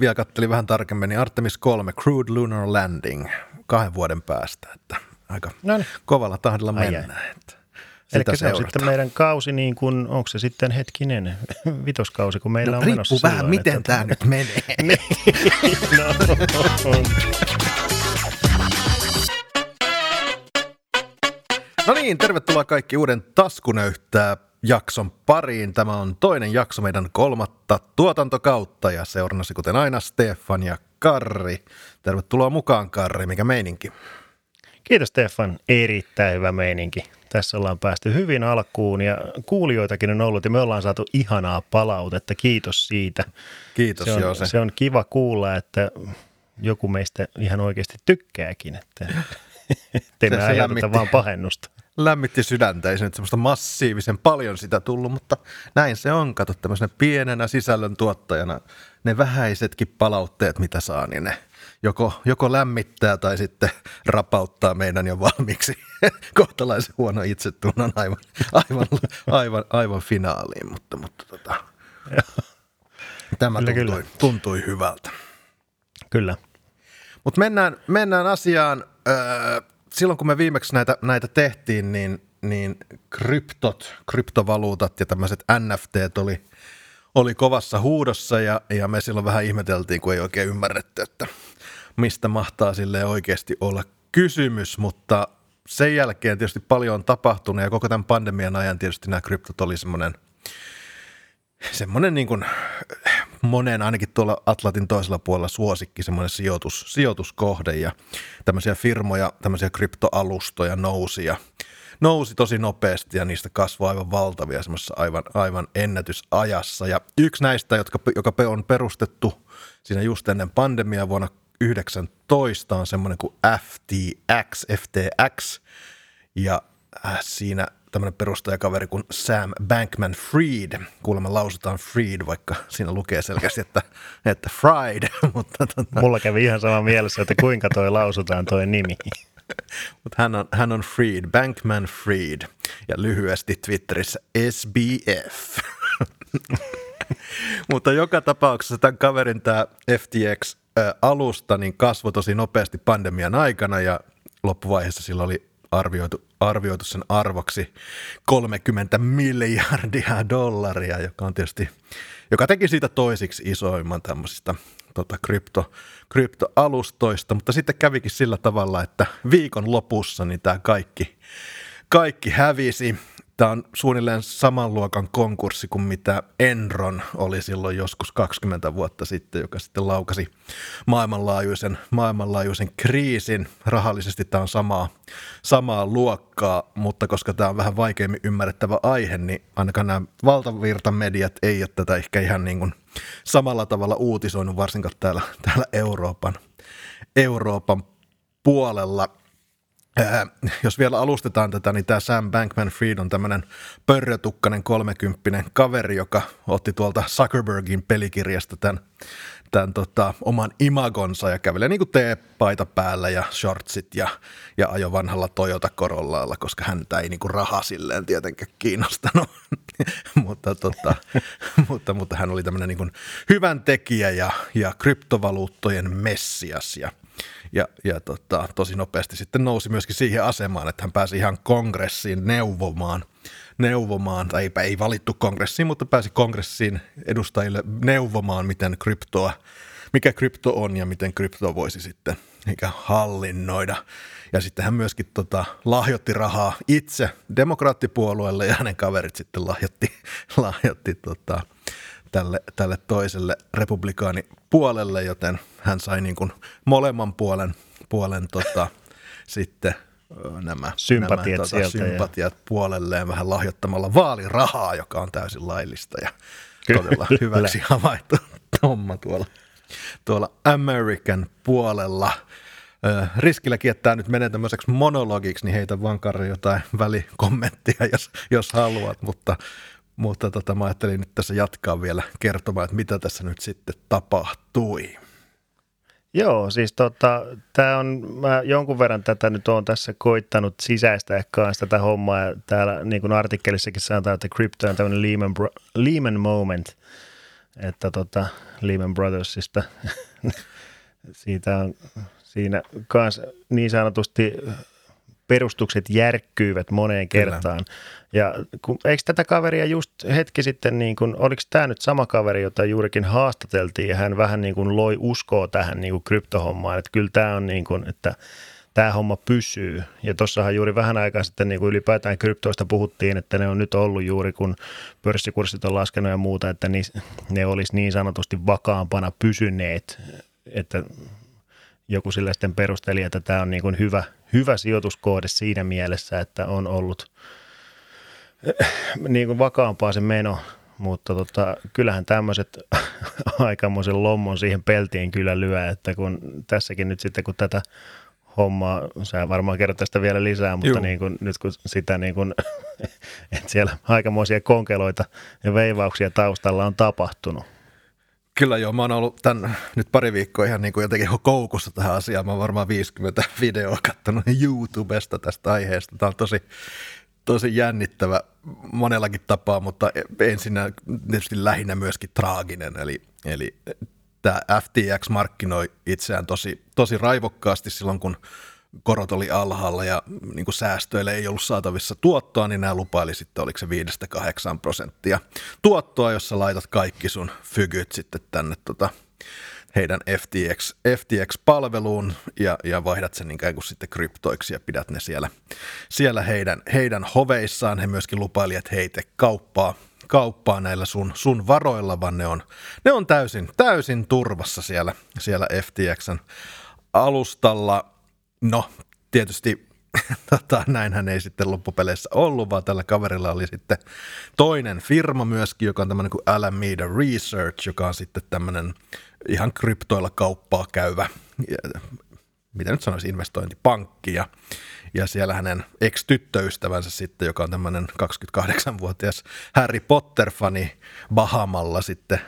vielä kattelin vähän tarkemmin, niin Artemis 3, Crude Lunar Landing, kahden vuoden päästä, että aika Noniin. kovalla tahdilla Ai mennään. Että Eli se on sitten meidän kausi niin kuin, onko se sitten hetkinen vitoskausi, kun meillä No, on menossa vähän, silloin, miten että- tämä nyt menee. no, No niin, tervetuloa kaikki uuden Taskunöyhtää jakson pariin. Tämä on toinen jakso meidän kolmatta tuotantokautta ja seurannasi kuten aina Stefan ja Karri. Tervetuloa mukaan Karri, mikä meininki? Kiitos Stefan, erittäin hyvä meininki. Tässä ollaan päästy hyvin alkuun ja kuulijoitakin on ollut ja me ollaan saatu ihanaa palautetta. Kiitos siitä. Kiitos, Se on, joo, se, se on kiva kuulla, että joku meistä ihan oikeasti tykkääkin, että aiheuteta lämmitti. vaan pahennusta. Lämmitti sydäntä, ei se nyt semmoista massiivisen paljon sitä tullut, mutta näin se on. Kato tämmöisenä pienenä sisällön tuottajana ne vähäisetkin palautteet, mitä saa, niin ne joko, joko lämmittää tai sitten rapauttaa meidän jo valmiiksi kohtalaisen huono itsetunnon aivan, aivan, aivan, aivan finaaliin, mutta, mutta tota, tämä Kyllä, tuntui, kyllä. tuntui hyvältä. Kyllä. Mutta mennään, mennään asiaan. Öö, silloin kun me viimeksi näitä, näitä tehtiin, niin, niin kryptot, kryptovaluutat ja tämmöiset NFTt oli, oli kovassa huudossa ja, ja me silloin vähän ihmeteltiin, kun ei oikein ymmärretty, että mistä mahtaa sille oikeasti olla kysymys, mutta sen jälkeen tietysti paljon on tapahtunut ja koko tämän pandemian ajan tietysti nämä kryptot oli semmoinen semmoinen niin kuin monen ainakin tuolla Atlantin toisella puolella suosikki semmoinen sijoitus, sijoituskohde ja tämmöisiä firmoja, tämmöisiä kryptoalustoja nousi ja nousi tosi nopeasti ja niistä kasvoi aivan valtavia semmoisessa aivan, aivan ennätysajassa. Ja yksi näistä, jotka, joka on perustettu siinä just ennen pandemiaa vuonna 19 on semmoinen kuin FTX, FTX ja äh, siinä tämmöinen perustajakaveri kuin Sam Bankman Fried, kuulemma lausutaan Fried, vaikka siinä lukee selkeästi, että, että Fried, mutta, tota, Mulla kävi ihan sama mielessä, että kuinka toi lausutaan toi nimi. mutta hän, on, hän on Fried, Bankman Fried, ja lyhyesti Twitterissä SBF. mutta joka tapauksessa tämän kaverin tämä FTX-alusta niin kasvoi tosi nopeasti pandemian aikana ja loppuvaiheessa sillä oli arvioitu, arvioitu sen arvoksi 30 miljardia dollaria, joka on tietysti, joka teki siitä toisiksi isoimman tämmöisistä tota, krypto, kryptoalustoista, mutta sitten kävikin sillä tavalla, että viikon lopussa niin tämä kaikki, kaikki hävisi. Tämä on suunnilleen saman luokan konkurssi kuin mitä Enron oli silloin joskus 20 vuotta sitten, joka sitten laukasi maailmanlaajuisen, maailmanlaajuisen kriisin. Rahallisesti tämä on samaa, samaa luokkaa, mutta koska tämä on vähän vaikeammin ymmärrettävä aihe, niin ainakaan nämä valtavirtamediat ei ole tätä ehkä ihan niin kuin samalla tavalla uutisoinut, varsinkaan täällä, täällä Euroopan, Euroopan puolella. Ää, jos vielä alustetaan tätä, niin tämä Sam Bankman-Fried on tämmöinen pörrötukkainen kolmekymppinen kaveri, joka otti tuolta Zuckerbergin pelikirjasta tämän, tämän tota, oman imagonsa ja kävelee niin kuin teepaita päällä ja shortsit ja, ja ajo vanhalla Toyota Corollalla, koska häntä ei niin kuin raha silleen tietenkään kiinnostanut, mutta, tota, mutta, mutta hän oli tämmöinen niin kuin hyvän tekijä ja, ja kryptovaluuttojen messias ja ja, ja tota, tosi nopeasti sitten nousi myöskin siihen asemaan, että hän pääsi ihan kongressiin neuvomaan, neuvomaan, tai eipä ei valittu kongressiin, mutta pääsi kongressiin edustajille neuvomaan, miten kryptoa, mikä krypto on ja miten krypto voisi sitten eikä hallinnoida. Ja sitten hän myöskin tota, lahjoitti rahaa itse demokraattipuolueelle ja hänen kaverit sitten lahjoitti, lahjoitti tota, tälle, tälle toiselle republikaanipuolelle, joten hän sai niin kuin molemman puolen, puolen tota, sitten nämä, Sympatiat nämä, tota, sieltä ja- sympatiat puolelleen vähän lahjoittamalla vaalirahaa, joka on täysin laillista ja todella hyväksi havaittu homma tuolla, tuolla American puolella. Ö, Riskilläkin, että tämä nyt menee tämmöiseksi monologiksi, niin heitä vaan Karri jotain välikommenttia, jos, jos haluat, mutta, mutta tota, mä ajattelin nyt tässä jatkaa vielä kertomaan, että mitä tässä nyt sitten tapahtui. Joo, siis tota, tämä on, mä jonkun verran tätä nyt on tässä koittanut sisäistä kanssa tätä hommaa, ja täällä niin kuin artikkelissakin sanotaan, että crypto on tämmöinen Lehman, Bro- Lehman moment, että tota Lehman Brothersista. Siitä on siinä kanssa niin sanotusti perustukset järkkyivät moneen kertaan. Kyllä. Ja kun, eikö tätä kaveria just hetki sitten, niin kun, oliko tämä nyt sama kaveri, jota juurikin haastateltiin ja hän vähän niin kuin loi uskoa tähän niin kuin kryptohommaan, että kyllä tämä on niin kuin, että tämä homma pysyy. Ja tuossahan juuri vähän aikaa sitten niin kuin ylipäätään kryptoista puhuttiin, että ne on nyt ollut juuri kun pörssikurssit on laskenut ja muuta, että ne olisi niin sanotusti vakaampana pysyneet, että joku sille sitten perusteli, että tämä on niin kuin hyvä, hyvä sijoituskohde siinä mielessä, että on ollut niin kuin vakaampaa se meno, mutta tota, kyllähän tämmöiset aikamoisen lommon siihen peltiin kyllä lyö, että kun tässäkin nyt sitten kun tätä hommaa, sä varmaan kerrot tästä vielä lisää, mutta niin kuin, nyt kun sitä niin kuin, että siellä aikamoisia konkeloita ja veivauksia taustalla on tapahtunut. Kyllä joo, mä oon ollut tämän nyt pari viikkoa ihan niin kuin jotenkin koukussa tähän asiaan. Mä oon varmaan 50 videoa katsonut YouTubesta tästä aiheesta. Tämä on tosi, tosi jännittävä monellakin tapaa, mutta ensinnä tietysti lähinnä myöskin traaginen. Eli, eli tämä FTX markkinoi itseään tosi, tosi raivokkaasti silloin, kun korot oli alhaalla ja niin kuin säästöille ei ollut saatavissa tuottoa, niin nämä lupaili sitten, oliko se 5-8 prosenttia tuottoa, jossa laitat kaikki sun fygyt sitten tänne tota, heidän FTX, FTX-palveluun ja, ja vaihdat sen ikään kuin sitten kryptoiksi ja pidät ne siellä, siellä heidän, heidän hoveissaan. He myöskin lupaili, että heite kauppaa, kauppaa näillä sun, sun varoilla, vaan ne on, ne on täysin, täysin turvassa siellä, siellä FTXn alustalla. No, tietysti tota, näinhän ei sitten loppupeleissä ollut, vaan tällä kaverilla oli sitten toinen firma myöskin, joka on tämmöinen kuin Alameda Research, joka on sitten tämmöinen ihan kryptoilla kauppaa käyvä, mitä nyt sanoisi, investointipankki. Ja, ja siellä hänen ex-tyttöystävänsä sitten, joka on tämmöinen 28-vuotias Harry Potter-fani Bahamalla sitten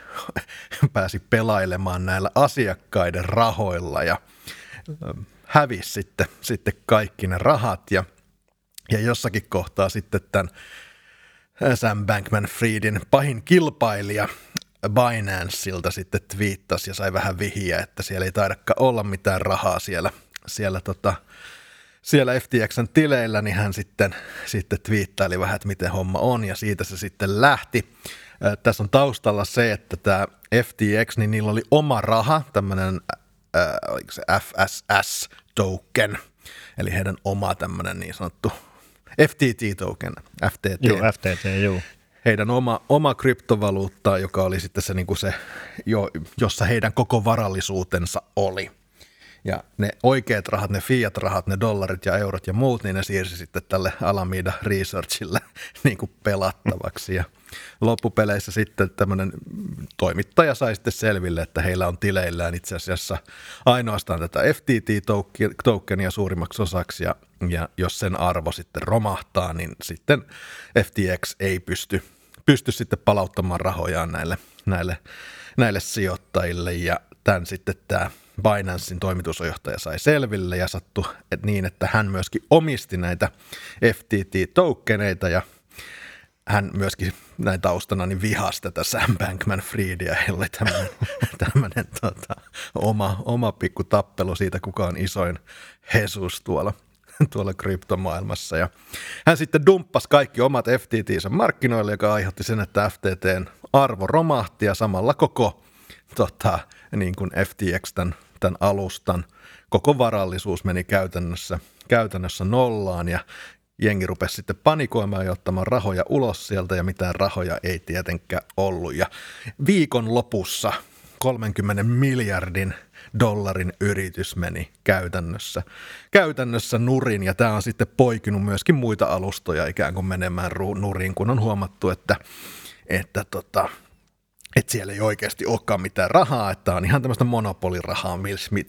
pääsi pelailemaan näillä asiakkaiden rahoilla ja hävisi sitten, sitten kaikki ne rahat ja, ja jossakin kohtaa sitten tämän Sam Bankman-Friedin pahin kilpailija Binanceilta sitten twiittasi ja sai vähän vihiä, että siellä ei taidakaan olla mitään rahaa siellä, siellä, tota, siellä FTXn tileillä, niin hän sitten, sitten twiittaili vähän, että miten homma on ja siitä se sitten lähti. Tässä on taustalla se, että tämä FTX, niin niillä oli oma raha, tämmöinen äh, oliko se FSS-token, eli heidän oma tämmöinen niin sanottu FTT-token, FTT. Joo, FTT, joo. Heidän oma, oma kryptovaluutta, joka oli sitten se, niin kuin se jo, jossa heidän koko varallisuutensa oli. Ja ne oikeat rahat, ne fiat-rahat, ne dollarit ja eurot ja muut, niin ne siirsi sitten tälle Alameda Researchille niin kuin pelattavaksi. Ja loppupeleissä sitten tämmöinen toimittaja sai sitten selville, että heillä on tileillään itse asiassa ainoastaan tätä FTT-tokenia suurimmaksi osaksi, ja, ja jos sen arvo sitten romahtaa, niin sitten FTX ei pysty, pysty sitten palauttamaan rahojaan näille, näille, näille sijoittajille, ja tämän sitten tämä Binancein toimitusjohtaja sai selville ja sattui niin, että hän myöskin omisti näitä FTT-tokeneita ja hän myöskin näin taustana niin vihasi tätä Sam Bankman-Friedia. Heillä oli tämmöinen, tämmöinen tota, oma, oma pikku tappelu siitä, kuka on isoin Jesus tuolla, tuolla kryptomaailmassa. Ja hän sitten dumppasi kaikki omat FTT:nsä markkinoille, joka aiheutti sen, että FTTn arvo romahti ja samalla koko tota, niin kuin FTX, tämän, tämän alustan, koko varallisuus meni käytännössä, käytännössä nollaan ja jengi rupesi sitten panikoimaan ja ottamaan rahoja ulos sieltä ja mitään rahoja ei tietenkään ollut. Ja viikon lopussa 30 miljardin dollarin yritys meni käytännössä, käytännössä nurin ja tämä on sitten poikinut myöskin muita alustoja ikään kuin menemään nurin, kun on huomattu, että, että tota, että siellä ei oikeasti olekaan mitään rahaa, että on ihan tämmöistä monopolirahaa,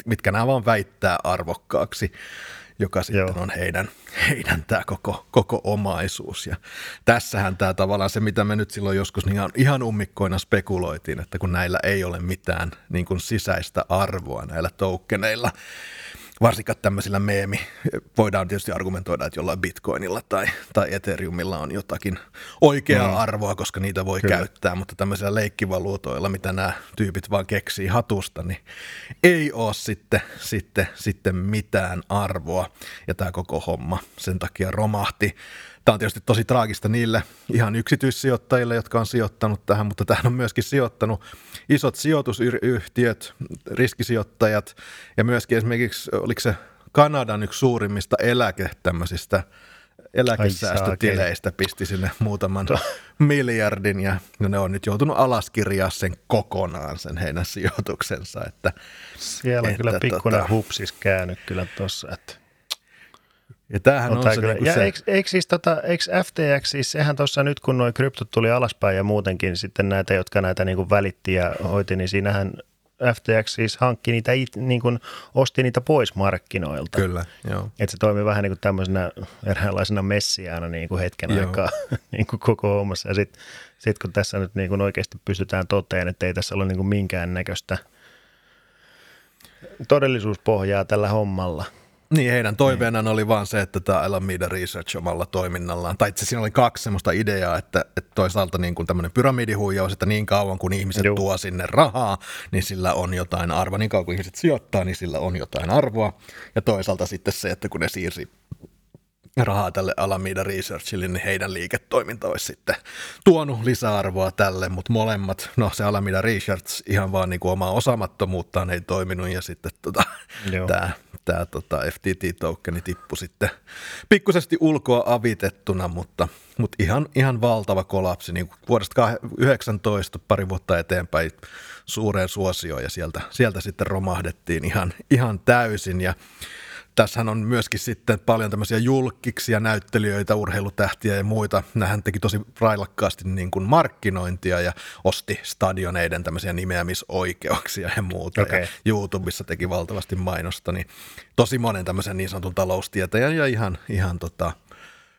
mitkä nämä vaan väittää arvokkaaksi joka sitten Joo. on heidän, heidän tämä koko, koko omaisuus. Ja tässähän tämä tavallaan se, mitä me nyt silloin joskus niin ihan, ummikkoina spekuloitiin, että kun näillä ei ole mitään niin kuin sisäistä arvoa näillä toukkeneilla, varsinkaan tämmöisillä meemi, voidaan tietysti argumentoida, että jollain bitcoinilla tai, tai ethereumilla on jotakin oikeaa mm. arvoa, koska niitä voi Kyllä. käyttää, mutta tämmöisillä leikkivaluutoilla, mitä nämä tyypit vaan keksii hatusta, niin ei ole sitten, sitten, sitten mitään arvoa. Ja tämä koko homma sen takia romahti. Tämä on tietysti tosi traagista niille ihan yksityissijoittajille, jotka on sijoittanut tähän, mutta tähän on myöskin sijoittanut isot sijoitusyhtiöt, riskisijoittajat ja myöskin esimerkiksi, oliko se Kanadan yksi suurimmista eläke tämmöisistä eläkesäästötileistä pisti sinne muutaman miljardin ja ne on nyt joutunut alaskirjaa sen kokonaan, sen heidän sijoituksensa. Että, Siellä on että, kyllä pikkuinen tota, hupsis käynyt kyllä tuossa, että ja tämähän on, on se, niin ja se... Eikö, eikö, siis tota, eikö FTX, siis sehän tuossa nyt kun nuo kryptot tuli alaspäin ja muutenkin sitten näitä, jotka näitä niin kuin välitti ja hoiti, niin siinähän FTX siis hankki niitä, niin kuin osti niitä pois markkinoilta. Kyllä, joo. Että se toimii vähän niin kuin tämmöisenä eräänlaisena messiaana niin kuin hetken joo. aikaa niin kuin koko hommassa. Ja sitten sit kun tässä nyt niin kuin oikeasti pystytään toteen, että ei tässä ole niin kuin minkään näköistä todellisuuspohjaa tällä hommalla – niin, heidän toiveenaan niin. oli vaan se, että tämä Alameda Research omalla toiminnallaan, tai itse siinä oli kaksi semmoista ideaa, että, että toisaalta niin kuin tämmöinen pyramidihuijaus, että niin kauan kun ihmiset Juh. tuo sinne rahaa, niin sillä on jotain arvoa, niin kauan kun ihmiset sijoittaa, niin sillä on jotain arvoa, ja toisaalta sitten se, että kun ne siirsi rahaa tälle Alameda Researchille, niin heidän liiketoiminta olisi sitten tuonut lisäarvoa tälle, mutta molemmat, no se Alameda Research ihan vaan niin kuin omaa osaamattomuuttaan ei toiminut ja sitten tota, tämä tää, tota FTT-tokeni tippui sitten pikkusesti ulkoa avitettuna, mutta, mutta ihan, ihan valtava kolapsi niin kuin vuodesta 19 pari vuotta eteenpäin suureen suosioon ja sieltä, sieltä sitten romahdettiin ihan, ihan täysin. Ja Tässähän on myöskin sitten paljon tämmöisiä julkkiksia, näyttelijöitä, urheilutähtiä ja muita. Nähän teki tosi railakkaasti niin kuin markkinointia ja osti stadioneiden tämmöisiä nimeämisoikeuksia ja muuta. Okay. Ja YouTubessa teki valtavasti mainosta, niin tosi monen tämmöisen niin sanotun taloustietäjän ja ihan, ihan tota,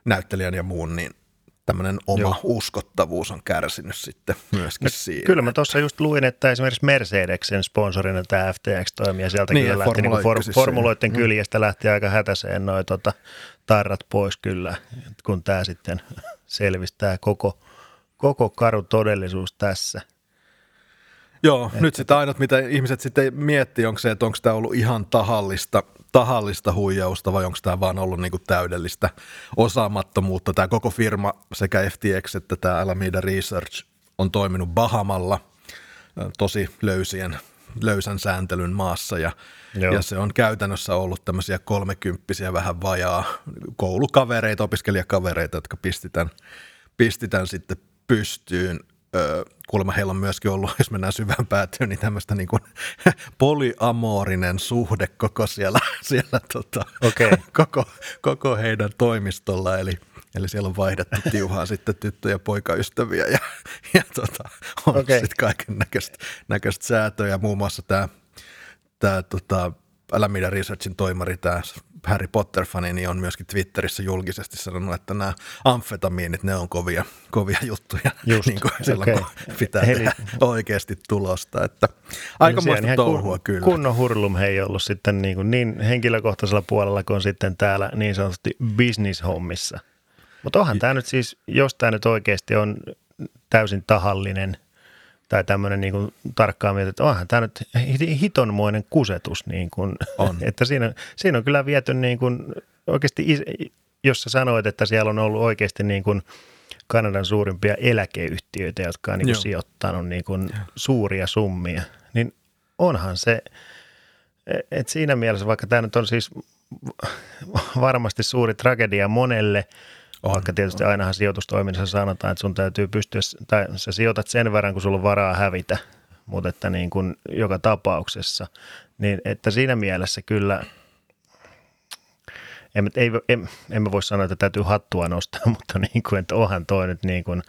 näyttelijän ja muun, niin tämmöinen oma Joo. uskottavuus on kärsinyt sitten myöskin no, siinä. Kyllä mä tuossa just luin, että esimerkiksi Mercedeksen sponsorina tämä FTX toimii ja sieltä niin, kyllä lähti niin for, formuloiden mm. kyljestä lähti aika hätäiseen noin tota, tarrat pois kyllä, kun tämä sitten selvistää koko, koko karu todellisuus tässä. Joo, että, nyt sitä ainut, mitä ihmiset sitten miettii, onko se, että onko tämä ollut ihan tahallista tahallista huijausta vai onko tämä vaan ollut niinku täydellistä osaamattomuutta. Tämä koko firma, sekä FTX että tämä Alameda Research, on toiminut Bahamalla tosi löysien, löysän sääntelyn maassa ja, ja se on käytännössä ollut tämmöisiä kolmekymppisiä vähän vajaa koulukavereita, opiskelijakavereita, jotka pistitään, pistitään sitten pystyyn kuulemma heillä on myöskin ollut, jos mennään syvään päätyyn, niin tämmöistä niin kuin polyamorinen suhde koko siellä, siellä tota, okay. koko, koko heidän toimistolla, eli Eli siellä on vaihdettu tiuhaa sitten tyttö- ja poikaystäviä ja, ja tota, on okay. sitten kaiken näköistä, säätöjä. Muun muassa tämä, tämä tota, Alameda Researchin toimari, tämä Harry Potter-fani, niin on myöskin Twitterissä julkisesti sanonut, että nämä amfetamiinit, ne on kovia, kovia juttuja Just, niin kuin silloin, okay. kun pitää Eli, tehdä oikeasti tulosta. Että aikamoista niin touhua kun, kyllä. Kunnon hurlum ei ollut sitten niin, kuin niin henkilökohtaisella puolella kuin sitten täällä niin sanotusti business-hommissa. Mutta onhan tämä nyt siis, jos tämä nyt oikeasti on täysin tahallinen – tai tämmöinen niin kuin tarkkaan mietit, että onhan tämä nyt hitonmoinen kusetus. Niin kuin, on. että siinä, siinä on kyllä viety niin kuin, oikeasti, jos sä sanoit, että siellä on ollut oikeasti niin kuin Kanadan suurimpia eläkeyhtiöitä, jotka on niin kuin sijoittanut niin kuin suuria summia, niin onhan se, että siinä mielessä, vaikka tämä nyt on siis varmasti suuri tragedia monelle – on, Vaikka tietysti ainahan sijoitustoiminnassa sanotaan, että sun täytyy pystyä, tai sä sijoitat sen verran, kun sulla on varaa hävitä, mutta että niin kuin joka tapauksessa, niin että siinä mielessä kyllä, en, ei, en, en mä voi sanoa, että täytyy hattua nostaa, mutta niin kuin, että onhan toi nyt niin kuin,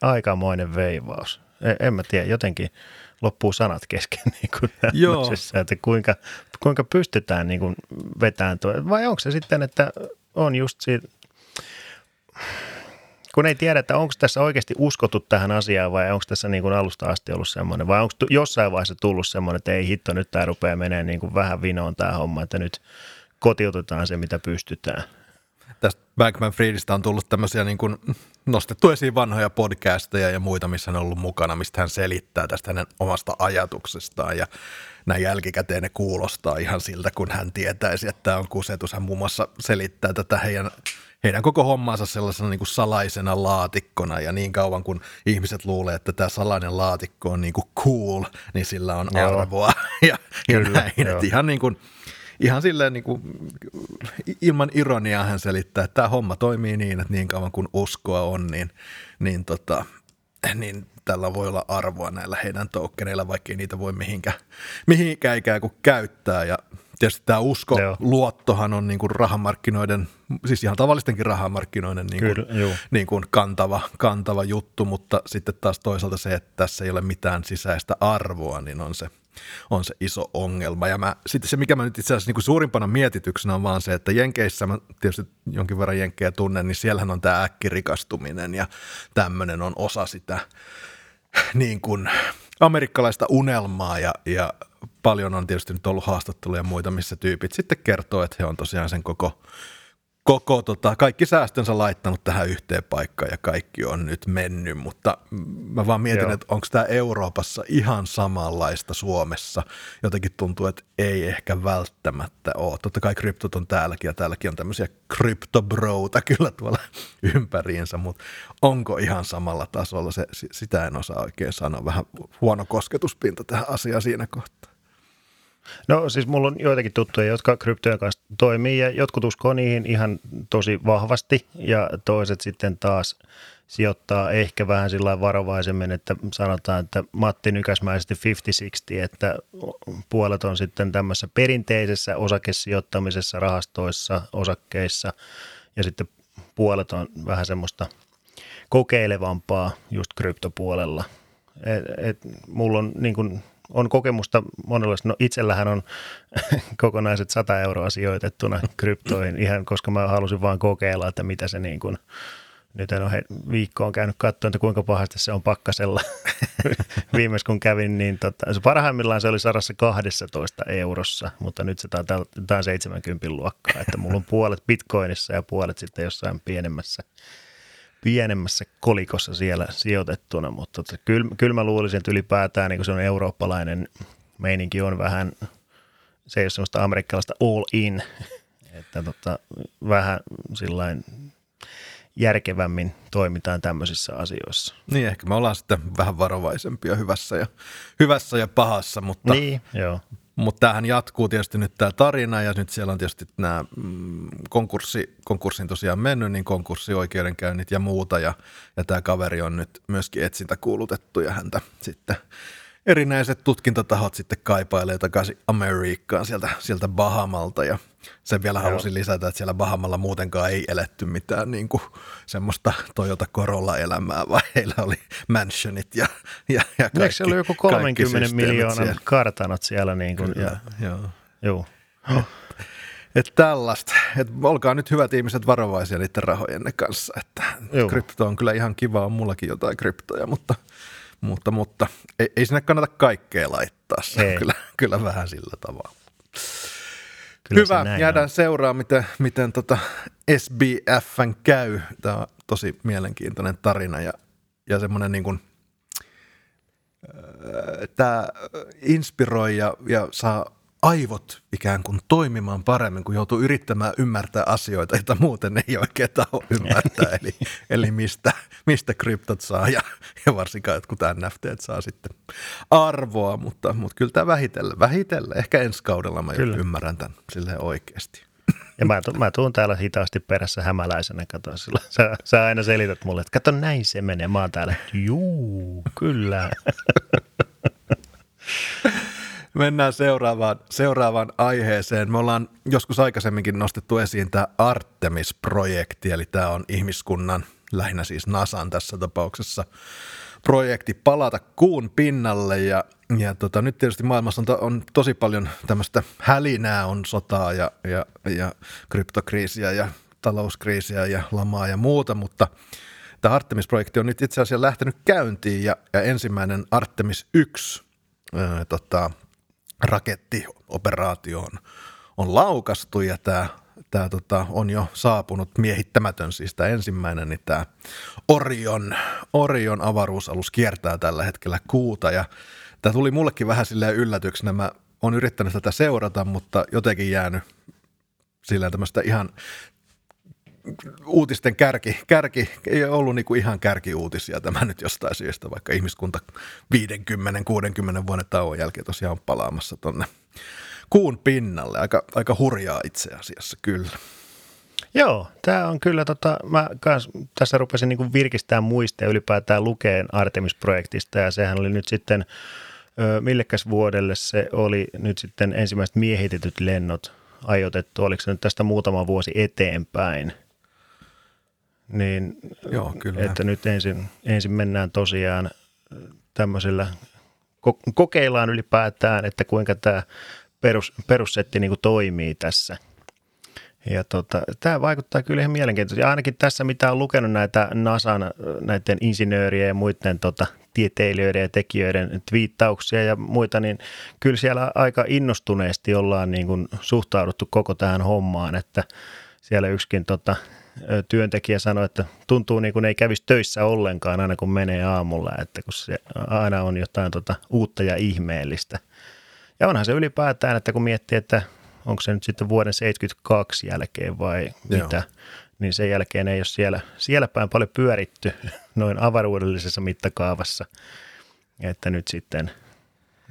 aikamoinen veivaus. En, en mä tiedä, jotenkin loppuu sanat kesken niin kuin Joo. että kuinka, kuinka pystytään niin kuin vetämään tuo. Vai onko se sitten, että on just siitä, kun ei tiedä, että onko tässä oikeasti uskottu tähän asiaan vai onko tässä niin kuin alusta asti ollut semmoinen, vai onko jossain vaiheessa tullut semmoinen, että ei hitto, nyt tämä rupeaa menemään niin kuin vähän vinoon tämä homma, että nyt kotiutetaan se, mitä pystytään. Tästä Bankman Friedistä on tullut tämmöisiä niin kuin nostettu esiin vanhoja podcasteja ja muita, missä hän on ollut mukana, mistä hän selittää tästä hänen omasta ajatuksestaan ja näin jälkikäteen ne kuulostaa ihan siltä, kun hän tietäisi, että tämä on kusetus. Hän muun muassa selittää tätä heidän heidän koko hommansa sellaisena niin kuin salaisena laatikkona ja niin kauan kun ihmiset luulee, että tämä salainen laatikko on niin kuin cool, niin sillä on joo. arvoa ja, ja Kyllä, näin. Että ihan niin kuin, ihan silleen niin kuin, ilman ironiaa hän selittää, että tämä homma toimii niin, että niin kauan kun uskoa on, niin, niin, tota, niin tällä voi olla arvoa näillä heidän tokeneilla, vaikka niitä voi mihinkään, mihinkään ikään kuin käyttää. Ja tietysti tämä usko, Joo. luottohan on niin kuin rahamarkkinoiden, siis ihan tavallistenkin rahamarkkinoiden niin kuin, Kyllä, niin kuin kantava, kantava juttu, mutta sitten taas toisaalta se, että tässä ei ole mitään sisäistä arvoa, niin on se, on se iso ongelma. Ja mä, sitten se, mikä mä nyt itse asiassa niin suurimpana mietityksenä on vaan se, että Jenkeissä, mä tietysti jonkin verran Jenkkejä tunnen, niin siellähän on tämä äkkirikastuminen ja tämmöinen on osa sitä niin kuin amerikkalaista unelmaa ja, ja paljon on tietysti nyt ollut haastatteluja ja muita, missä tyypit sitten kertoo, että he on tosiaan sen koko, koko tota, kaikki säästönsä laittanut tähän yhteen paikkaan ja kaikki on nyt mennyt, mutta mä vaan mietin, Joo. että onko tämä Euroopassa ihan samanlaista Suomessa. Jotenkin tuntuu, että ei ehkä välttämättä ole. Totta kai kryptot on täälläkin ja täälläkin on tämmöisiä kryptobrouta kyllä tuolla ympäriinsä, mutta onko ihan samalla tasolla, se, sitä en osaa oikein sanoa. Vähän huono kosketuspinta tähän asiaan siinä kohtaa. No siis mulla on joitakin tuttuja, jotka kryptojen kanssa toimii ja jotkut uskoo niihin ihan tosi vahvasti ja toiset sitten taas sijoittaa ehkä vähän sillä varovaisemmin, että sanotaan, että Matti nykäsmäisesti 50-60, että puolet on sitten tämmöisessä perinteisessä osakesijoittamisessa, rahastoissa, osakkeissa ja sitten puolet on vähän semmoista kokeilevampaa just kryptopuolella. Et, et, mulla on niin kuin on kokemusta monenlaista. No itsellähän on kokonaiset 100 euroa sijoitettuna kryptoihin ihan, koska mä halusin vaan kokeilla, että mitä se niin kuin, nyt en ole viikkoon käynyt katsoa, että kuinka pahasti se on pakkasella. Viimeis kun kävin, niin tota, se parhaimmillaan se oli 112 eurossa, mutta nyt se on 70 luokkaa, että mulla on puolet bitcoinissa ja puolet sitten jossain pienemmässä pienemmässä kolikossa siellä sijoitettuna, mutta tota, kyllä, kyllä mä luulisin, että ylipäätään niin se on eurooppalainen meininki on vähän, se ei ole semmoista amerikkalaista all in, että tota, vähän sillain järkevämmin toimitaan tämmöisissä asioissa. Niin, ehkä me ollaan sitten vähän varovaisempia hyvässä ja, hyvässä ja pahassa, mutta, niin, joo. Mutta tämähän jatkuu tietysti nyt tämä tarina ja nyt siellä on tietysti nämä mm, konkurssi, konkurssin tosiaan mennyt, niin konkurssioikeudenkäynnit ja muuta ja, ja tämä kaveri on nyt myöskin etsintä kuulutettu ja häntä sitten – erinäiset tutkintatahot sitten kaipailee takaisin Amerikkaan sieltä, sieltä Bahamalta ja sen vielä halusin lisätä, että siellä Bahamalla muutenkaan ei eletty mitään niin kuin semmoista Toyota Corolla-elämää, vaan heillä oli mansionit ja, ja, ja kaikki, Eikö se oli joku 30 miljoonan siellä. kartanot siellä? Niin kuin, Kyllä, ja, joo. joo. Et, et tällaista. Et olkaa nyt hyvät ihmiset varovaisia niiden rahojenne kanssa. Että krypto on kyllä ihan kiva, on mullakin jotain kryptoja, mutta – mutta, mutta ei, ei sinne kannata kaikkea laittaa. Se on kyllä, kyllä vähän sillä tavalla. Kyllä Hyvä, jäädään on. seuraa, miten, miten tota SBFn käy. Tämä on tosi mielenkiintoinen tarina ja, ja semmoinen niin kuin, tämä inspiroi ja, ja saa aivot ikään kuin toimimaan paremmin, kun joutuu yrittämään ymmärtää asioita, joita muuten ei oikein taho ymmärtää. eli, eli mistä, mistä kryptot saa ja, ja varsinkaan jotkut NFT saa sitten arvoa, mutta, mutta kyllä tämä vähitellen, vähitellen. Ehkä ensi kaudella mä kyllä. ymmärrän tämän silleen oikeasti. Ja mä, tu- mä tuun täällä hitaasti perässä hämäläisenä, kato, sillä sä, sä aina selität mulle, että kato näin se menee, mä oon täällä, juu, kyllä. Mennään seuraavaan, seuraavaan aiheeseen. Me ollaan joskus aikaisemminkin nostettu esiin tämä Artemis-projekti, eli tämä on ihmiskunnan, lähinnä siis NASAn tässä tapauksessa, projekti palata kuun pinnalle ja, ja tota, nyt tietysti maailmassa on, to, on tosi paljon tämmöistä hälinää, on sotaa ja, ja, ja kryptokriisiä ja talouskriisiä ja lamaa ja muuta, mutta tämä Artemis-projekti on nyt itse asiassa lähtenyt käyntiin ja, ja ensimmäinen Artemis 1 ää, tota, rakettioperaatio on, on laukastu ja tämä tämä tota, on jo saapunut miehittämätön, siis tämä ensimmäinen, niin tämä Orion, Orion avaruusalus kiertää tällä hetkellä kuuta. Ja tämä tuli mullekin vähän silleen yllätyksenä, mä oon yrittänyt tätä seurata, mutta jotenkin jäänyt sillä tämmöistä ihan uutisten kärki, kärki ei ollut niin kuin ihan kärkiuutisia tämä nyt jostain syystä, vaikka ihmiskunta 50-60 vuoden tauon jälkeen tosiaan on palaamassa tonne kuun pinnalle. Aika, aika hurjaa itse asiassa kyllä. Joo, tämä on kyllä, tota, mä kans, tässä rupesin niin virkistämään muistia ylipäätään lukeen Artemis-projektista ja sehän oli nyt sitten, millekäs vuodelle se oli nyt sitten ensimmäiset miehitetyt lennot ajoitettu, oliko se nyt tästä muutama vuosi eteenpäin? Niin, Joo, kyllä. että nyt ensin, ensin mennään tosiaan tämmöisellä, kokeillaan ylipäätään, että kuinka tämä perus, perussetti niin kuin toimii tässä. Ja tota, tämä vaikuttaa kyllä ihan mielenkiintoisesti. Ainakin tässä, mitä on lukenut näitä NASAn näiden insinöörien ja muiden tota, tieteilijöiden ja tekijöiden twiittauksia ja muita, niin kyllä siellä aika innostuneesti ollaan niin kuin suhtauduttu koko tähän hommaan, että siellä yksikin tota, työntekijä sanoi, että tuntuu niin kuin ei kävisi töissä ollenkaan aina kun menee aamulla, että kun se aina on jotain tota, uutta ja ihmeellistä – ja onhan se ylipäätään, että kun miettii, että onko se nyt sitten vuoden 72 jälkeen vai Joo. mitä, niin sen jälkeen ei ole siellä, siellä päin paljon pyöritty noin avaruudellisessa mittakaavassa. Että nyt sitten,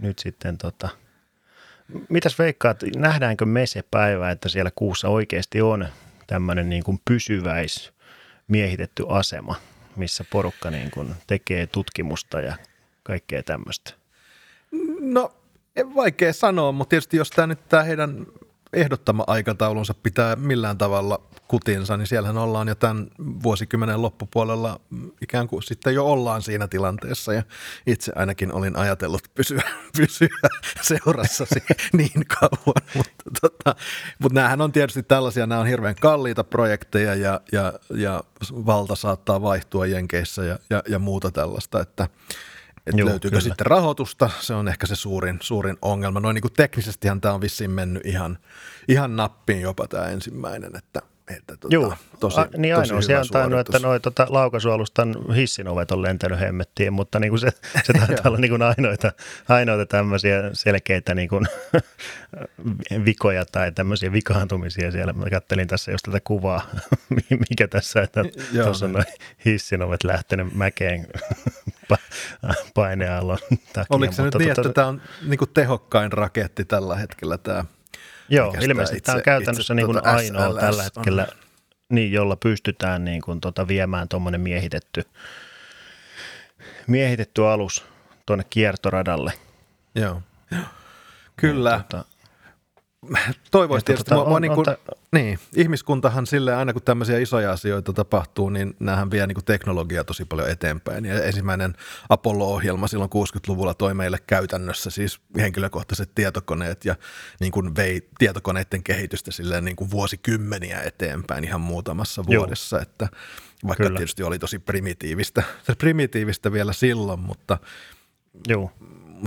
nyt sitten tota, mitäs veikkaat, nähdäänkö me se päivä, että siellä kuussa oikeasti on tämmöinen niin kuin pysyväis miehitetty asema, missä porukka niin kuin tekee tutkimusta ja kaikkea tämmöistä? No Vaikea sanoa, mutta tietysti jos tämä nyt tämä heidän ehdottama aikataulunsa pitää millään tavalla kutinsa, niin siellähän ollaan jo tämän vuosikymmenen loppupuolella ikään kuin sitten jo ollaan siinä tilanteessa ja itse ainakin olin ajatellut pysyä, pysyä seurassasi niin kauan, mutta, tota, mutta näähän on tietysti tällaisia, nämä on hirveän kalliita projekteja ja, ja, ja valta saattaa vaihtua Jenkeissä ja, ja, ja muuta tällaista, että että Joo, löytyykö kyllä. sitten rahoitusta, se on ehkä se suurin, suurin ongelma. Noin niin kuin teknisestihan tämä on vissiin mennyt ihan, ihan nappiin jopa tämä ensimmäinen, että, että tota, Joo, tosi, A, niin tosi ainoa se on tainnut, että noi tota, laukaisualustan hissin ovet on lentänyt hemmettiin, mutta niin kuin se, se taitaa olla niin kuin ainoita, ainoita tämmöisiä selkeitä niin kuin, vikoja tai tämmöisiä vikaantumisia siellä. Mä kattelin tässä just tätä kuvaa, mikä tässä, että tuossa on noin hissin ovet lähtenyt mäkeen paineallon takia. Oliko se nyt niin, tota, että tämä on niin kuin tehokkain raketti tällä hetkellä tämä? Joo, ilmeisesti itse, tämä on käytännössä niin kuin tuota ainoa SLS tällä hetkellä, on. niin, jolla pystytään niin kuin tuota viemään tuommoinen miehitetty, miehitetty alus tuonne kiertoradalle. Joo, Kyllä. Ja, tuota, Toivoisi tietysti. Tota, on, on, niin, kuin, on niin, ihmiskuntahan sille aina kun tämmöisiä isoja asioita tapahtuu, niin näähän vie niin kuin teknologiaa tosi paljon eteenpäin. Ja ensimmäinen Apollo-ohjelma silloin 60-luvulla toi meille käytännössä siis henkilökohtaiset tietokoneet ja niin kuin vei tietokoneiden kehitystä silleen niin kuin vuosikymmeniä eteenpäin ihan muutamassa Joo. vuodessa. Että vaikka Kyllä. tietysti oli tosi primitiivistä, primitiivistä vielä silloin, mutta Joo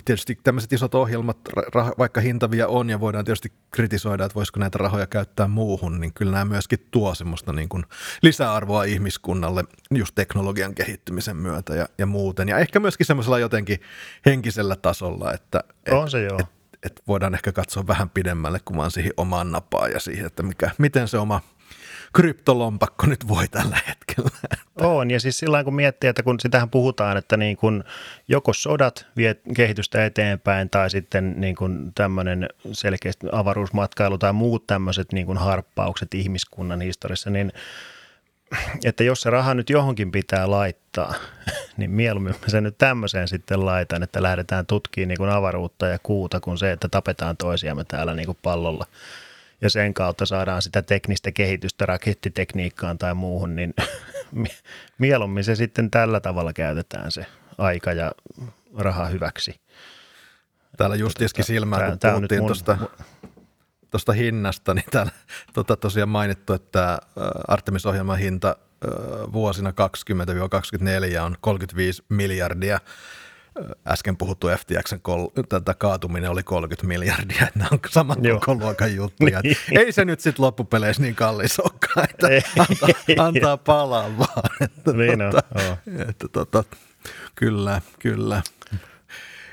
tietysti tämmöiset isot ohjelmat, rah, vaikka hintavia on ja voidaan tietysti kritisoida, että voisiko näitä rahoja käyttää muuhun, niin kyllä nämä myöskin tuo semmoista niin kuin lisäarvoa ihmiskunnalle just teknologian kehittymisen myötä ja, ja muuten. Ja ehkä myöskin semmoisella jotenkin henkisellä tasolla, että on se joo. Et, et voidaan ehkä katsoa vähän pidemmälle kuin vaan siihen omaan napaan ja siihen, että mikä, miten se oma – kryptolompakko nyt voi tällä hetkellä. On, ja siis sillä kun miettii, että kun sitähän puhutaan, että niin kun joko sodat vie kehitystä eteenpäin tai sitten niin kun tämmöinen selkeästi avaruusmatkailu tai muut tämmöiset niin kun harppaukset ihmiskunnan historiassa, niin että jos se raha nyt johonkin pitää laittaa, niin mieluummin mä sen nyt tämmöiseen sitten laitan, että lähdetään tutkimaan niin kuin avaruutta ja kuuta kuin se, että tapetaan toisiamme täällä niin pallolla. Ja sen kautta saadaan sitä teknistä kehitystä rakettitekniikkaan tai muuhun, niin mieluummin se sitten tällä tavalla käytetään se aika ja raha hyväksi. Täällä just iski silmään, kun tämä puhuttiin tuosta tuosta hinnasta, niin täällä tota, tosiaan mainittu, että Artemis-ohjelman hinta vuosina 20-24 on 35 miljardia. Äsken puhuttu FTXn kol- tätä kaatuminen oli 30 miljardia, että nämä on saman koko luokan juttuja. niin. Ei se nyt sitten loppupeleissä niin kallis olekaan, että antaa, antaa palaa vaan. Että niin tota, no, että tota, kyllä, kyllä.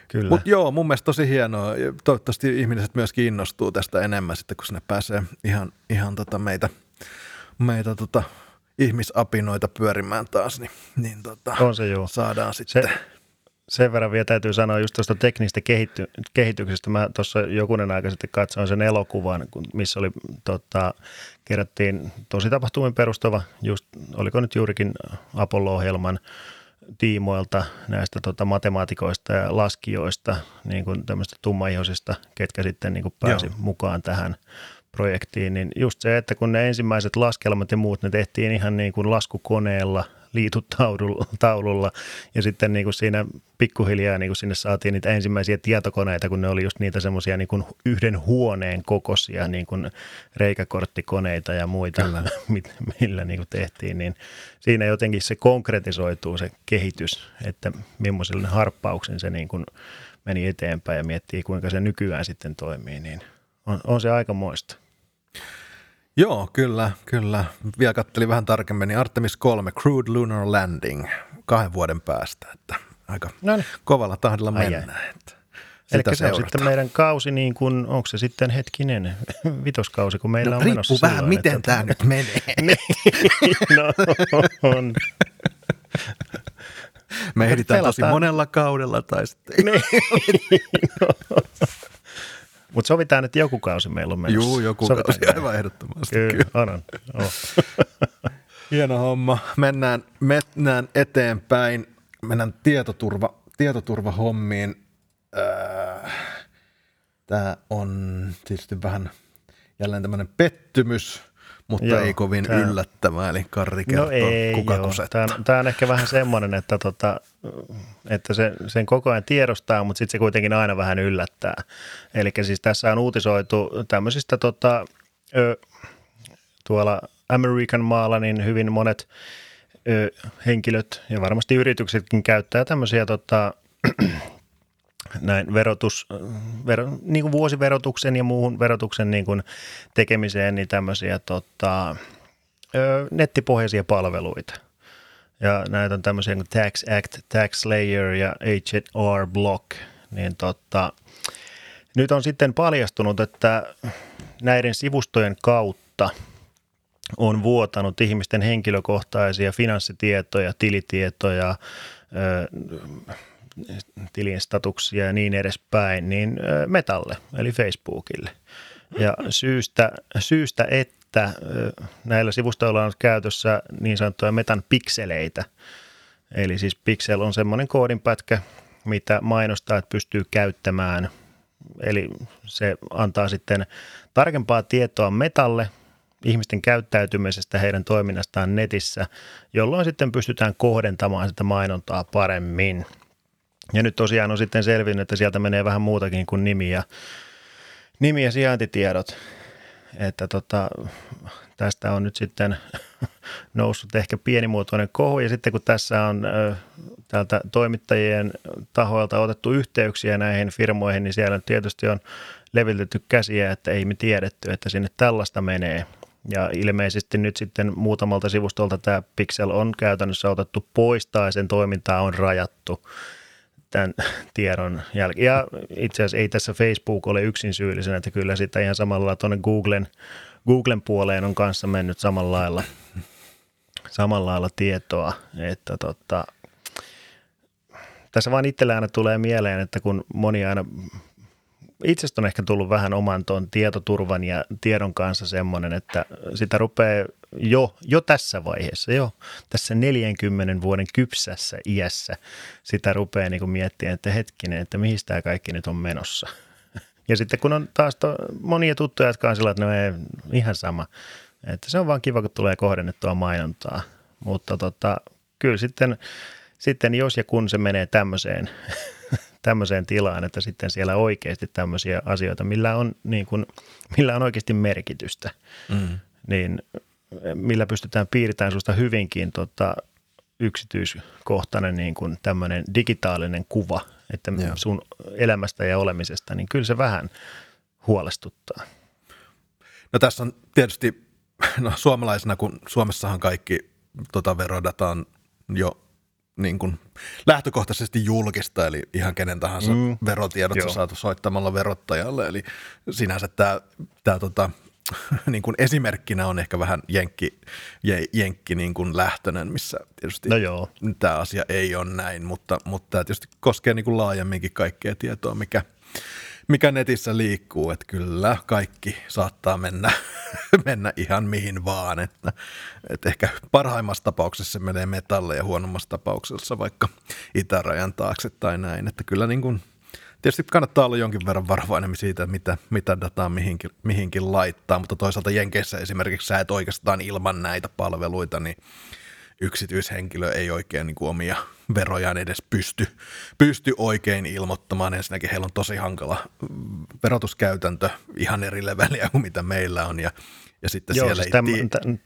Kyllä. Mutta joo, mun mielestä tosi hienoa. Toivottavasti ihmiset myös kiinnostuu tästä enemmän sitten, kun sinne pääsee ihan, ihan tota meitä, meitä tota ihmisapinoita pyörimään taas, niin, niin tota, On se joo. saadaan sitten... Se, sen verran vielä täytyy sanoa just tuosta teknistä kehitty, kehityksestä. Mä tuossa jokunen aika sitten katsoin sen elokuvan, missä oli, tota, kerättiin tosi tapahtumien perustava, just, oliko nyt juurikin Apollo-ohjelman tiimoilta näistä tota, matemaatikoista ja laskijoista, niin kuin tämmöistä tummaihoisista, ketkä sitten niin kuin pääsi Joo. mukaan tähän projektiin, niin just se, että kun ne ensimmäiset laskelmat ja muut, ne tehtiin ihan niin kuin laskukoneella – liitutaululla. Ja sitten niin kuin siinä pikkuhiljaa niin kuin sinne saatiin niitä ensimmäisiä tietokoneita, kun ne oli just niitä semmoisia niin kuin yhden huoneen kokoisia niin kuin reikäkorttikoneita ja muita, millä niin kuin tehtiin, niin siinä jotenkin se konkretisoituu se kehitys, että millaisille harppauksen se niin kuin meni eteenpäin ja miettii, kuinka se nykyään sitten toimii, niin on, on se aika moista. Joo, kyllä, kyllä. Vielä kattelin vähän tarkemmin, niin Artemis 3, Crude Lunar Landing, kahden vuoden päästä, että aika Noniin. kovalla tahdilla mennään. Että Eli se seurataan. on sitten meidän kausi, niin kuin, onko se sitten hetkinen vitoskausi, kun meillä no, on menossa vähän, silloin, miten että... tämä nyt menee. Niin. no, on. Me ehditään tosi monella kaudella tai sitten... Niin. no. Mutta sovitaan, että joku kausi meillä on menossa. Joo, joku sovitaan kausi, aivan ehdottomasti. Kyllä, kyllä. on, on. Oh. Hieno homma. Mennään, mennään eteenpäin. Mennään tietoturva, tietoturvahommiin. Äh, Tämä on tietysti vähän jälleen tämmöinen pettymys mutta joo, ei kovin tämä, yllättävää, eli Karri kertoo, no ei, kuka joo. Tämä, on, tämä on ehkä vähän semmoinen, että, tota, että se, sen koko ajan tiedostaa, mutta sitten se kuitenkin aina vähän yllättää. Eli siis tässä on uutisoitu tämmöisistä tota, ö, tuolla American maalla, niin hyvin monet ö, henkilöt ja varmasti yrityksetkin käyttää tämmöisiä tota, näin verotus, vero, niin kuin vuosiverotuksen ja muuhun verotuksen niin kuin tekemiseen niin tämmöisiä tota, nettipohjaisia palveluita. Ja näitä on tämmöisiä kuin Tax Act, Tax Layer ja HR Block. Niin tota, nyt on sitten paljastunut, että näiden sivustojen kautta on vuotanut ihmisten henkilökohtaisia finanssitietoja, tilitietoja, tilin statuksia ja niin edespäin, niin Metalle, eli Facebookille. Ja syystä, syystä että näillä sivustoilla on käytössä niin sanottuja metan pikseleitä. Eli siis pixel on semmoinen koodinpätkä, mitä mainostaa, että pystyy käyttämään. Eli se antaa sitten tarkempaa tietoa metalle, ihmisten käyttäytymisestä, heidän toiminnastaan netissä, jolloin sitten pystytään kohdentamaan sitä mainontaa paremmin. Ja nyt tosiaan on sitten selvinnyt, että sieltä menee vähän muutakin kuin nimi ja, nimi ja sijaintitiedot. Että tota, tästä on nyt sitten noussut ehkä pienimuotoinen kohu ja sitten kun tässä on täältä toimittajien tahoilta otettu yhteyksiä näihin firmoihin, niin siellä tietysti on levitetty käsiä, että ei me tiedetty, että sinne tällaista menee. Ja ilmeisesti nyt sitten muutamalta sivustolta tämä Pixel on käytännössä otettu pois tai sen toimintaa on rajattu tämän tiedon jälkeen. Ja itse asiassa ei tässä Facebook ole yksin syyllisenä, että kyllä sitä ihan samalla tuonne Googlen, Googlen puoleen on kanssa mennyt samalla lailla, samalla lailla tietoa, että tota, tässä vaan itsellä aina tulee mieleen, että kun moni aina itsestä on ehkä tullut vähän oman tuon tietoturvan ja tiedon kanssa semmoinen, että sitä rupeaa jo, jo tässä vaiheessa, jo tässä 40 vuoden kypsässä iässä sitä rupeaa niin miettimään, että hetkinen, että mihin tämä kaikki nyt on menossa. Ja sitten kun on taas to, monia tuttuja, jotka on sillä, että no ei, ihan sama. Että se on vaan kiva, kun tulee kohdennettua mainontaa. Mutta tota, kyllä sitten, sitten jos ja kun se menee tämmöiseen tämmöiseen tilaan, että sitten siellä oikeasti tämmöisiä asioita, millä on, niin kuin, millä on oikeasti merkitystä, mm. niin millä pystytään piirtämään sinusta hyvinkin tota, yksityiskohtainen niin kuin tämmöinen digitaalinen kuva, että Joo. sun elämästä ja olemisesta, niin kyllä se vähän huolestuttaa. No tässä on tietysti, no suomalaisena, kun Suomessahan kaikki tota, verodata on jo niin kuin lähtökohtaisesti julkista, eli ihan kenen tahansa mm. verotiedot on saatu soittamalla verottajalle. Eli sinänsä tämä, tämä tota, niin kuin esimerkkinä on ehkä vähän jenkki, jenkki niin kuin lähtöinen, missä tietysti no joo. tämä asia ei ole näin, mutta, mutta tämä tietysti koskee niin kuin laajemminkin kaikkea tietoa, mikä, mikä netissä liikkuu, että kyllä kaikki saattaa mennä, mennä ihan mihin vaan, että, että ehkä parhaimmassa tapauksessa se menee metalle ja huonommassa tapauksessa vaikka itärajan taakse tai näin, että kyllä niin kuin – Tietysti kannattaa olla jonkin verran varovainen siitä, mitä, mitä dataa mihinkin, mihinkin laittaa, mutta toisaalta Jenkeissä esimerkiksi sä et oikeastaan ilman näitä palveluita, niin yksityishenkilö ei oikein niin kuin omia verojaan edes pysty, pysty oikein ilmoittamaan. Ensinnäkin heillä on tosi hankala verotuskäytäntö ihan eri leveliä kuin mitä meillä on ja, ja sitten Joo, siellä siis ei... Tämän,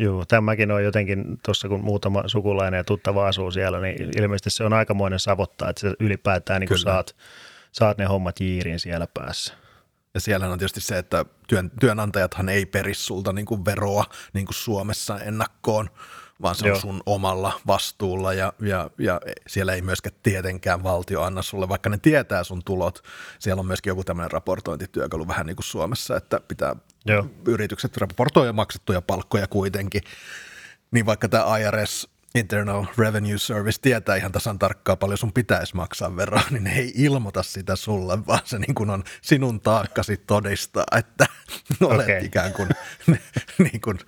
Joo, tämäkin on jotenkin, tuossa kun muutama sukulainen ja tuttava asuu siellä, niin ilmeisesti se on aikamoinen savottaa, että sä ylipäätään niin saat, saat ne hommat jiiriin siellä päässä. Ja siellä on tietysti se, että työn, työnantajathan ei peri sulta niin kuin veroa niin kuin Suomessa ennakkoon, vaan se Joo. on sun omalla vastuulla ja, ja, ja siellä ei myöskään tietenkään valtio anna sulle, vaikka ne tietää sun tulot. Siellä on myöskin joku tämmöinen raportointityökalu vähän niin kuin Suomessa, että pitää Joo. yritykset raportoida maksettuja palkkoja kuitenkin. Niin vaikka tämä IRS Internal Revenue Service tietää ihan tasan tarkkaan paljon sun pitäisi maksaa veroa, niin ne ei ilmoita sitä sulle, vaan se niin kuin on sinun taakkasi todistaa, että olet okay. ikään kuin, niin kuin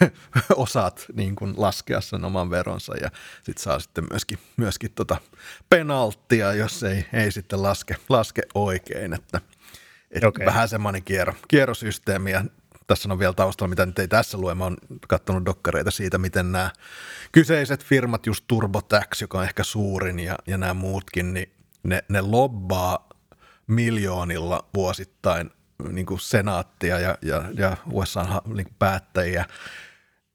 osaat niin kuin laskea sen oman veronsa ja sit saa sitten myöskin, myöskin tota penalttia, jos ei, ei sitten laske, laske oikein, että et okay. vähän semmoinen kierro, kierrosysteemi ja tässä on vielä taustalla, mitä nyt ei tässä lue, mä oon katsonut dokkareita siitä, miten nämä kyseiset firmat, just TurboTax, joka on ehkä suurin ja, ja nämä muutkin, niin ne, ne lobbaa miljoonilla vuosittain niin kuin senaattia ja, ja, ja USA niin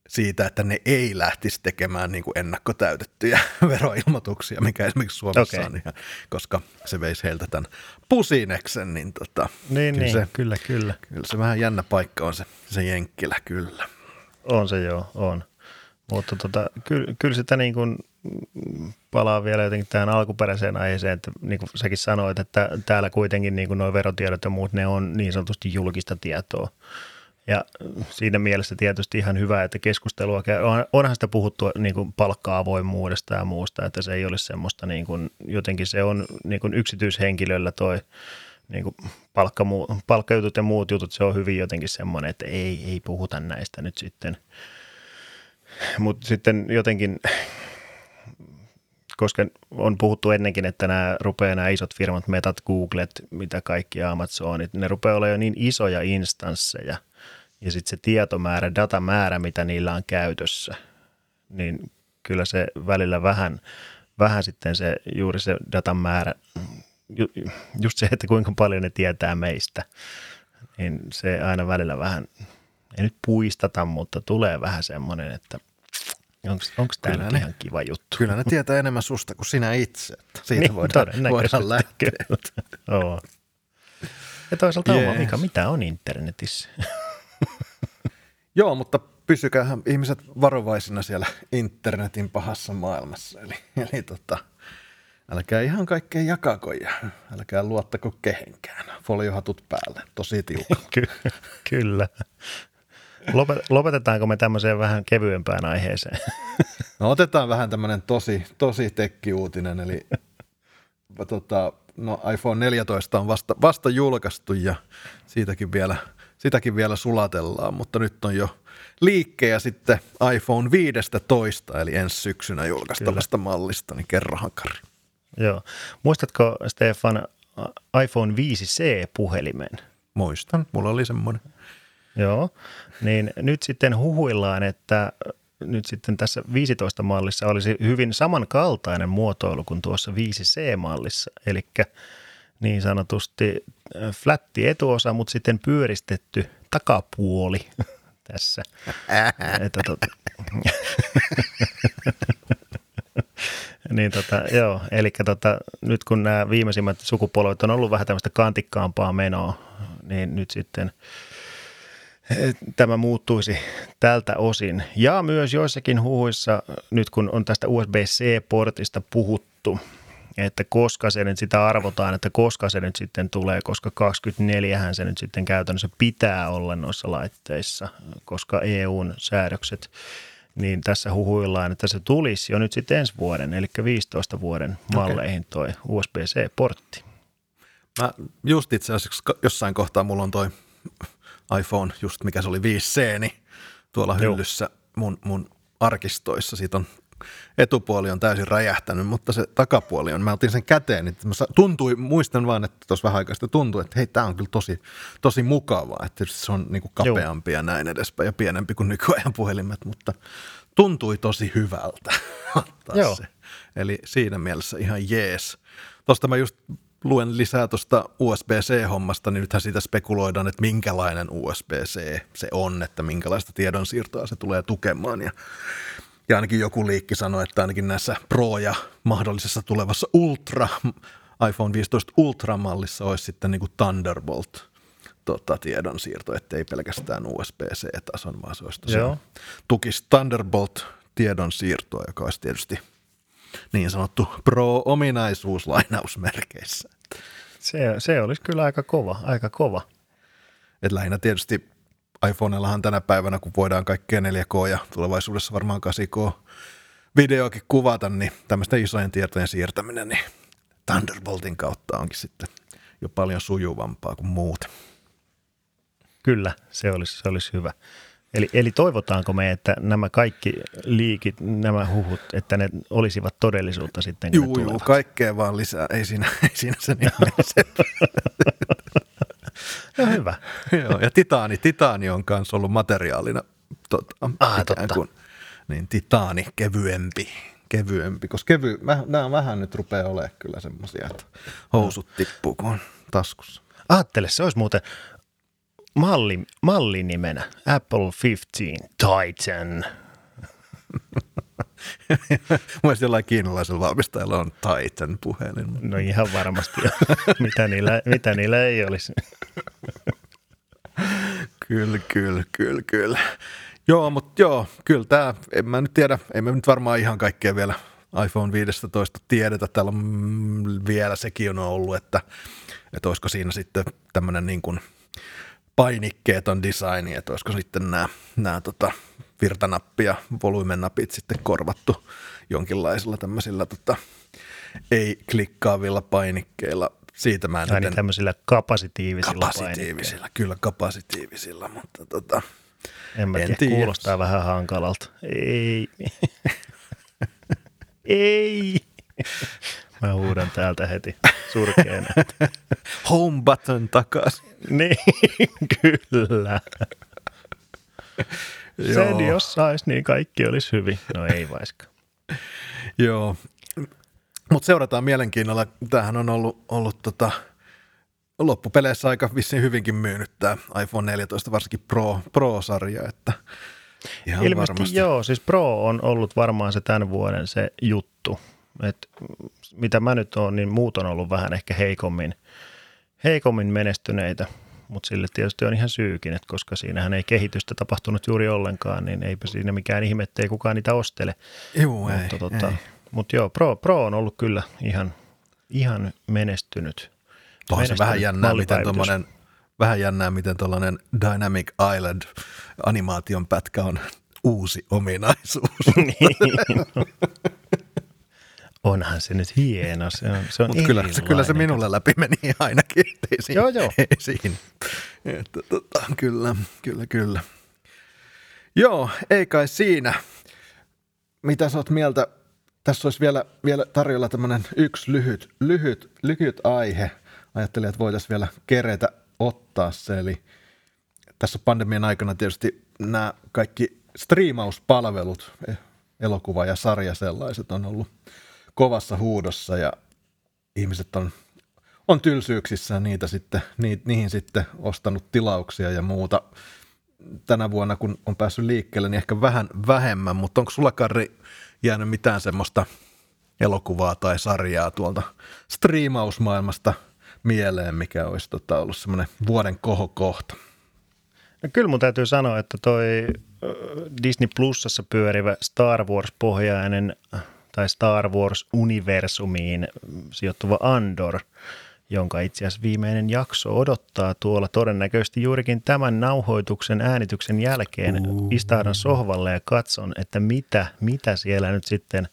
siitä, että ne ei lähtisi tekemään niin kuin ennakkotäytettyjä veroilmoituksia, mikä esimerkiksi Suomessa okay. on ihan, koska se veisi heiltä tämän pusineksen. Niin, tota, niin, kyllä, niin se, kyllä, kyllä. Kyllä se vähän jännä paikka on se, se jenkkilä, kyllä. On se joo, on. Mutta tota, kyllä, kyllä sitä niin kuin palaa vielä jotenkin tähän alkuperäiseen aiheeseen, että niin kuin säkin sanoit, että täällä kuitenkin niin kuin nuo verotiedot ja muut, ne on niin sanotusti julkista tietoa. Ja siinä mielessä tietysti ihan hyvä, että keskustelua käy. Onhan sitä puhuttu niin kuin palkka-avoimuudesta ja muusta, että se ei ole semmoista, niin kuin, jotenkin se on niin kuin yksityishenkilöllä toi niin kuin palkka, palkkajutut ja muut jutut, se on hyvin jotenkin semmoinen, että ei, ei puhuta näistä nyt sitten. Mutta sitten jotenkin, koska on puhuttu ennenkin, että nämä rupeaa nämä isot firmat, Metat, Googlet, mitä kaikki Amazonit, ne rupeaa olemaan jo niin isoja instansseja – ja sitten se tietomäärä, datamäärä, mitä niillä on käytössä, niin kyllä se välillä vähän, vähän sitten se juuri se datan määrä, ju, just se, että kuinka paljon ne tietää meistä, niin se aina välillä vähän, ei nyt puistata, mutta tulee vähän semmoinen, että onko tämä ihan kiva juttu. Kyllä ne tietää enemmän susta kuin sinä itse, että siitä niin, voidaan, voidaan lähteä. Joo. Ja toisaalta yes. mikä, mitä on internetissä? Joo, mutta pysykäähän ihmiset varovaisina siellä internetin pahassa maailmassa. Eli, eli tota, älkää ihan kaikkea jakako ja älkää luottako kehenkään. Foliohatut päälle, tosi tiukka. Ky- kyllä. Lopetetaanko me tämmöiseen vähän kevyempään aiheeseen? No otetaan vähän tämmöinen tosi, tosi tekkiuutinen, eli tota, no iPhone 14 on vasta, vasta julkaistu ja siitäkin vielä – sitäkin vielä sulatellaan, mutta nyt on jo liikkeä sitten iPhone 15, eli ensi syksynä julkaistavasta Kyllä. mallista, niin kerrohan Kari. Joo. Muistatko Stefan iPhone 5C-puhelimen? Muistan, mulla oli semmoinen. Joo, niin nyt sitten huhuillaan, että nyt sitten tässä 15 mallissa olisi hyvin samankaltainen muotoilu kuin tuossa 5C-mallissa, eli niin sanotusti flätti etuosa, mutta sitten pyöristetty takapuoli tässä. että, tota, niin tota, joo, eli tota, nyt kun nämä viimeisimmät sukupolvet on ollut vähän tämmöistä kantikkaampaa menoa, niin nyt sitten eh, tämä muuttuisi tältä osin. Ja myös joissakin huhuissa, nyt kun on tästä USB-C-portista puhuttu, että koska se nyt sitä arvotaan, että koska se nyt sitten tulee, koska 24 se nyt sitten käytännössä pitää olla noissa laitteissa, koska EUn säädökset niin tässä huhuillaan, että se tulisi jo nyt sitten ensi vuoden, eli 15 vuoden malleihin toi USB-C-portti. Mä just itse asiassa jossain kohtaa mulla on toi iPhone, just mikä se oli 5C, niin tuolla hyllyssä mun, mun arkistoissa. Siitä on etupuoli on täysin räjähtänyt, mutta se takapuoli on, mä otin sen käteen, niin mä tuntui, muistan vaan, että tuossa vähän aikaa tuntui, että hei, tämä on kyllä tosi, tosi mukavaa, että se on niin kuin kapeampi Joo. ja näin edespäin ja pienempi kuin nykyajan puhelimet, mutta tuntui tosi hyvältä ottaa Joo. se. Eli siinä mielessä ihan jees. Tuosta mä just luen lisää tuosta USB-C-hommasta, niin nythän siitä spekuloidaan, että minkälainen USB-C se on, että minkälaista tiedonsiirtoa se tulee tukemaan. Ja ja ainakin joku liikki sanoi, että ainakin näissä Pro- ja mahdollisessa tulevassa Ultra, iPhone 15 Ultra-mallissa olisi sitten niin kuin Thunderbolt tota, tiedonsiirto, ettei pelkästään USB-C-tason, vaan se olisi tosiaan, tukisi Thunderbolt tiedonsiirtoa, joka olisi tietysti niin sanottu pro-ominaisuus lainausmerkeissä. Se, se olisi kyllä aika kova, aika kova. Et lähinnä tietysti iPhoneellahan tänä päivänä, kun voidaan kaikkea 4K ja tulevaisuudessa varmaan 8K videoakin kuvata, niin tämmöisten isojen tietojen siirtäminen niin Thunderboltin kautta onkin sitten jo paljon sujuvampaa kuin muut. Kyllä, se olisi, se olisi hyvä. Eli, eli toivotaanko me, että nämä kaikki liikit, nämä huhut, että ne olisivat todellisuutta sitten, kun Juu, juu kaikkea vaan lisää. Ei siinä, ei siinä se niin No hyvä. Joo, ja titaani, titaani on myös ollut materiaalina tota, ah, totta. Kuin, niin titaani kevyempi, kevyempi, koska kevy, mä, nämä vähän nyt rupeaa olemaan kyllä semmoisia, että housut tippuu kun on taskussa. Aattele, se olisi muuten malli, mallinimenä Apple 15 Titan. Mielestäni jollain kiinalaisella valmistajalla on Titan puhelin. No ihan varmasti mitä, niillä, mitä niillä ei olisi. kyllä, kyllä, kyllä, kyllä. Joo, mutta joo, kyllä tämä, en mä nyt tiedä, ei me nyt varmaan ihan kaikkea vielä iPhone 15 tiedetä. Täällä on vielä sekin on ollut, että, että olisiko siinä sitten tämmöinen niin kuin painikkeeton designi, että olisiko sitten nämä, nämä tota, virtanappi ja volyymenapit sitten korvattu jonkinlaisilla tämmöisillä tota, ei-klikkaavilla painikkeilla. Siitä mä en niin tämmöisillä kapasitiivisilla Kapasitiivisilla, kyllä kapasitiivisilla, mutta tota, en, en tiedä. kuulostaa vähän hankalalta. Ei. ei. Mä huudan täältä heti surkeena. Home button takas. niin, kyllä. Sen jos sais, niin kaikki olisi hyvin. No ei vaiska. Joo. Mutta seurataan mielenkiinnolla. Tämähän on ollut, ollut tota, loppupeleissä aika vissiin hyvinkin myynyt tämä iPhone 14, varsinkin Pro, Pro-sarja. Että ihan Ilmeisesti varmasti. joo, siis Pro on ollut varmaan se tämän vuoden se juttu. Et mitä mä nyt oon, niin muut on ollut vähän ehkä heikommin, heikommin menestyneitä mutta sille tietysti on ihan syykin, että koska siinähän ei kehitystä tapahtunut juuri ollenkaan, niin eipä siinä mikään ihme, ei kukaan niitä ostele. Joo, mutta, ei, tota, ei. Mutta joo, Pro, Pro on ollut kyllä ihan, ihan menestynyt. Tuohon se vähän jännää, miten tuommoinen vähän jännää, miten tuollainen Dynamic Island animaation pätkä on uusi ominaisuus. niin. Onhan se nyt hieno, se on, se on Mut kyllä, se, kyllä se minulle läpi meni ainakin. Ei siinä, joo, joo. Ei siinä. Että, tota, kyllä, kyllä, kyllä. Joo, ei kai siinä. Mitä sä oot mieltä? Tässä olisi vielä, vielä tarjolla tämmöinen yksi lyhyt, lyhyt, lyhyt aihe. Ajattelin, että voitaisiin vielä keretä ottaa se. Eli tässä pandemian aikana tietysti nämä kaikki striimauspalvelut, elokuva ja sarja sellaiset on ollut kovassa huudossa ja ihmiset on, on tylsyyksissään niitä sitten, ni, niihin sitten ostanut tilauksia ja muuta. tänä vuonna, kun on päässyt liikkeelle, niin ehkä vähän vähemmän, mutta onko sulla Karri jäänyt mitään semmoista elokuvaa tai sarjaa tuolta striimausmaailmasta mieleen, mikä olisi tota, ollut semmoinen vuoden kohokohta? No kyllä mun täytyy sanoa, että toi Disney Plusassa pyörivä Star Wars-pohjainen tai Star Wars-universumiin sijoittuva Andor, jonka itse asiassa viimeinen jakso odottaa tuolla todennäköisesti juurikin tämän nauhoituksen äänityksen jälkeen. Uh. Istahdan sohvalle ja katson, että mitä, mitä siellä nyt sitten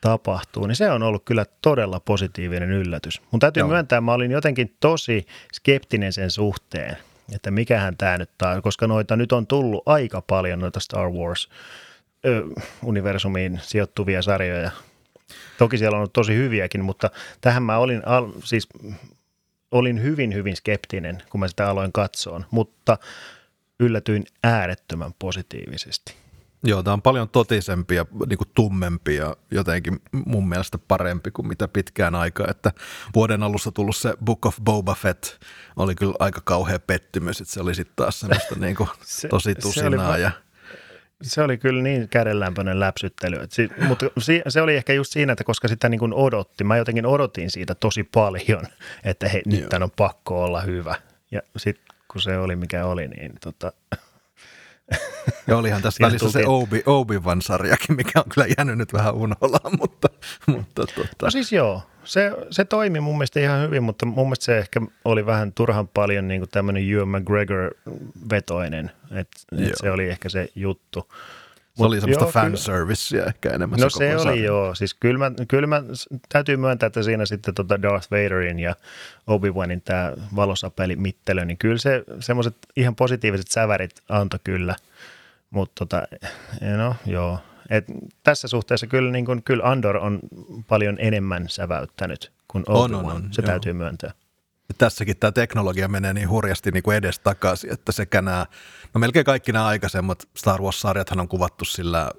tapahtuu, niin se on ollut kyllä todella positiivinen yllätys. Mun täytyy Joo. myöntää, mä olin jotenkin tosi skeptinen sen suhteen, että mikähän tämä nyt on, koska noita nyt on tullut aika paljon noita Star Wars universumiin sijoittuvia sarjoja. Toki siellä on ollut tosi hyviäkin, mutta tähän mä olin, al, siis olin hyvin, hyvin skeptinen, kun mä sitä aloin katsoa, mutta yllätyin äärettömän positiivisesti. Joo, tämä on paljon totisempi ja niin kuin tummempi ja jotenkin mun mielestä parempi kuin mitä pitkään aikaa. Että vuoden alussa tullut se Book of Boba Fett oli kyllä aika kauhea pettymys, että se oli sitten taas semmoista niin kuin tosi tusinaa. Se oli, ja... se oli kyllä niin kädenlämpöinen läpsyttely, si, mutta si, se oli ehkä just siinä, että koska sitä niin kuin odotti, mä jotenkin odotin siitä tosi paljon, että hei, nyt tämän on pakko olla hyvä. Ja sitten kun se oli mikä oli, niin tota, ja olihan tässä välissä se Obi, Obi-Wan-sarjakin, mikä on kyllä jäänyt nyt vähän unohlaan, mutta... mutta tota. No siis joo, se, se toimi mun mielestä ihan hyvin, mutta mun mielestä se ehkä oli vähän turhan paljon niin kuin tämmöinen Ewan McGregor-vetoinen, että et se oli ehkä se juttu. Se oli semmoista fanservicea ehkä enemmän No se, se oli sarja. joo, siis kyllä mä, kyllä mä, täytyy myöntää, että siinä sitten tota Darth Vaderin ja Obi-Wanin tämä valosapeli mittelö, niin kyllä se semmoiset ihan positiiviset sävärit antoi kyllä, mutta tota, no joo, et tässä suhteessa kyllä, niin kun, kyllä Andor on paljon enemmän säväyttänyt kuin Obi-Wan, on, on, on, se joo. täytyy myöntää. Tässäkin tämä teknologia menee niin hurjasti niin kuin edes takaisin, että sekä nämä, no melkein kaikki nämä aikaisemmat Star Wars-sarjathan on kuvattu sillä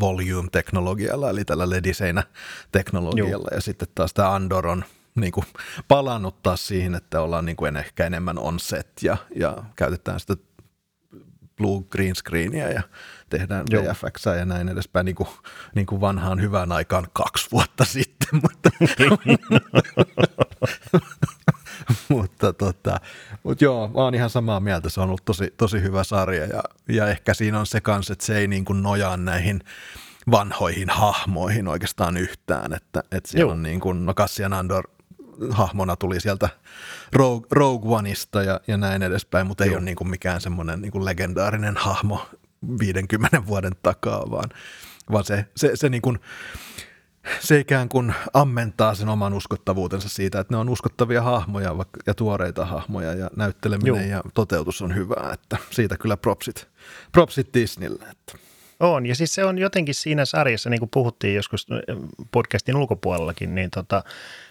volume-teknologialla, eli tällä lediseinä-teknologialla, Juh. ja sitten taas tämä Andor on niin kuin palannut taas siihen, että ollaan niin kuin ehkä enemmän on set ja, ja käytetään sitä blue green screenia ja tehdään VFX ja näin edespäin niin kuin, niin kuin vanhaan hyvään aikaan kaksi vuotta sitten, mutta mutta, tota, mutta joo, mä oon ihan samaa mieltä, se on ollut tosi, tosi hyvä sarja ja, ja ehkä siinä on se kanssa, että se ei niin kuin nojaa näihin vanhoihin hahmoihin oikeastaan yhtään, että, että siellä joo. on niin kuin, no Cassian Andor hahmona tuli sieltä Rogue, Rogue Oneista ja, ja näin edespäin, mutta ei ole niin kuin mikään semmoinen niin kuin legendaarinen hahmo 50 vuoden takaa, vaan, vaan se, se, se niin kuin, se ikään kuin ammentaa sen oman uskottavuutensa siitä, että ne on uskottavia hahmoja ja tuoreita hahmoja ja näytteleminen Joo. ja toteutus on hyvää, että siitä kyllä propsit, propsit Disneylle. Että. On, ja siis se on jotenkin siinä sarjassa, niin kuin puhuttiin joskus podcastin ulkopuolellakin, niin tota,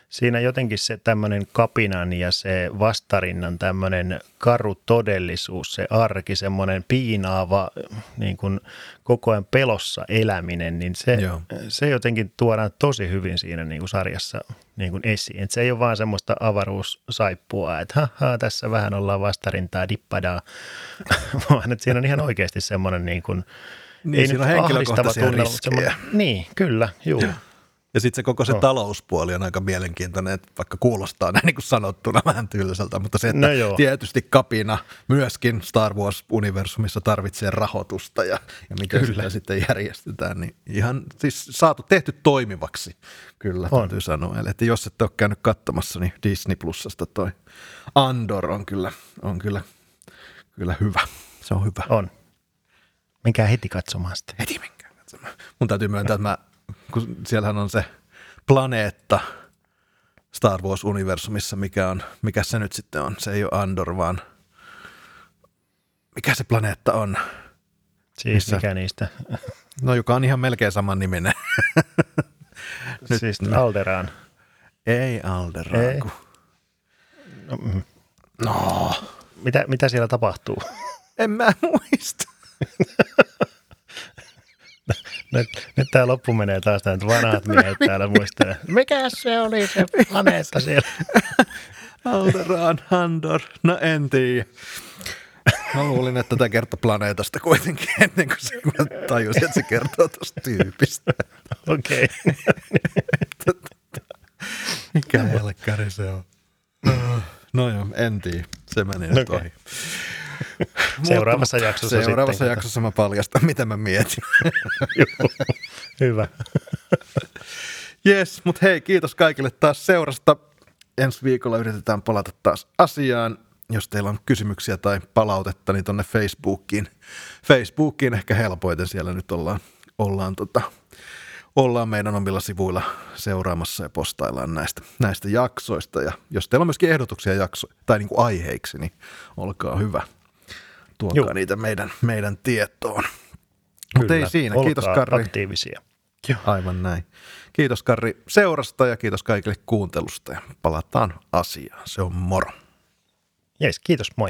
siinä jotenkin se tämmöinen kapinan ja se vastarinnan tämmöinen karu todellisuus, se arki, semmoinen piinaava niin kuin koko ajan pelossa eläminen, niin se, se jotenkin tuodaan tosi hyvin siinä niin kuin sarjassa niin kuin esiin. Et se ei ole vaan semmoista avaruussaippua, että haha, tässä vähän ollaan vastarintaa, dippadaa, vaan että siinä on ihan oikeasti semmoinen niin kuin, niin, ei siinä nyt on henkilökohtaisia riskejä. Niin, kyllä, juu. Ja sitten se koko se oh. talouspuoli on aika mielenkiintoinen, että vaikka kuulostaa näin niin kuin sanottuna vähän tylsältä, mutta se, että no tietysti kapina myöskin Star Wars-universumissa tarvitsee rahoitusta ja, ja miten kyllä. sitä sitten järjestetään, niin ihan siis saatu tehty toimivaksi, kyllä on. täytyy sanoa. Eli että jos et ole käynyt katsomassa, niin Disney Plusasta toi Andor on kyllä, on kyllä, kyllä hyvä. Se on hyvä. On. Menkää heti katsomaan sitten. Heti menkää katsomaan. Mun täytyy myöntää, että mä kun siellähän on se planeetta Star Wars-universumissa, mikä, on, mikä se nyt sitten on. Se ei ole Andor, vaan mikä se planeetta on? Siis missä, mikä niistä? No joka on ihan melkein saman niminen. nyt, siis Alderaan. Ei Alderaan. Ei. Kun... No, mm. no. Mitä, mitä siellä tapahtuu? En mä muista. nyt, nyt tämä loppu menee taas että vanhat miehet täällä muistelee. Mikä se oli se planeetta siellä? Alderaan, Handor, no en tiedä. Mä luulin, että tämä kertoo planeetasta kuitenkin ennen kuin se mä tajusin, että se kertoo tuosta tyypistä. Okei. Okay. Mikä helkkari se on? No joo, en tiedä. Se meni nyt Okei. ohi. Seuraavassa jaksossa Seuraavassa sitten. jaksossa mä paljastan, mitä mä mietin. Hyvä. Yes, mutta hei, kiitos kaikille taas seurasta. Ensi viikolla yritetään palata taas asiaan. Jos teillä on kysymyksiä tai palautetta, niin tonne Facebookiin. Facebookiin ehkä helpoiten siellä nyt ollaan, ollaan, tota, ollaan meidän omilla sivuilla seuraamassa ja postaillaan näistä, näistä jaksoista. Ja jos teillä on myöskin ehdotuksia jakso, tai niin kuin aiheiksi, niin olkaa hyvä. Tuokaa Juu. niitä meidän, meidän tietoon. Mutta ei siinä. Olkaa Kiitos Karri. aktiivisia. Aivan näin. Kiitos Karri seurasta ja kiitos kaikille kuuntelusta ja palataan asiaan. Se on moro. Jees, kiitos, moi.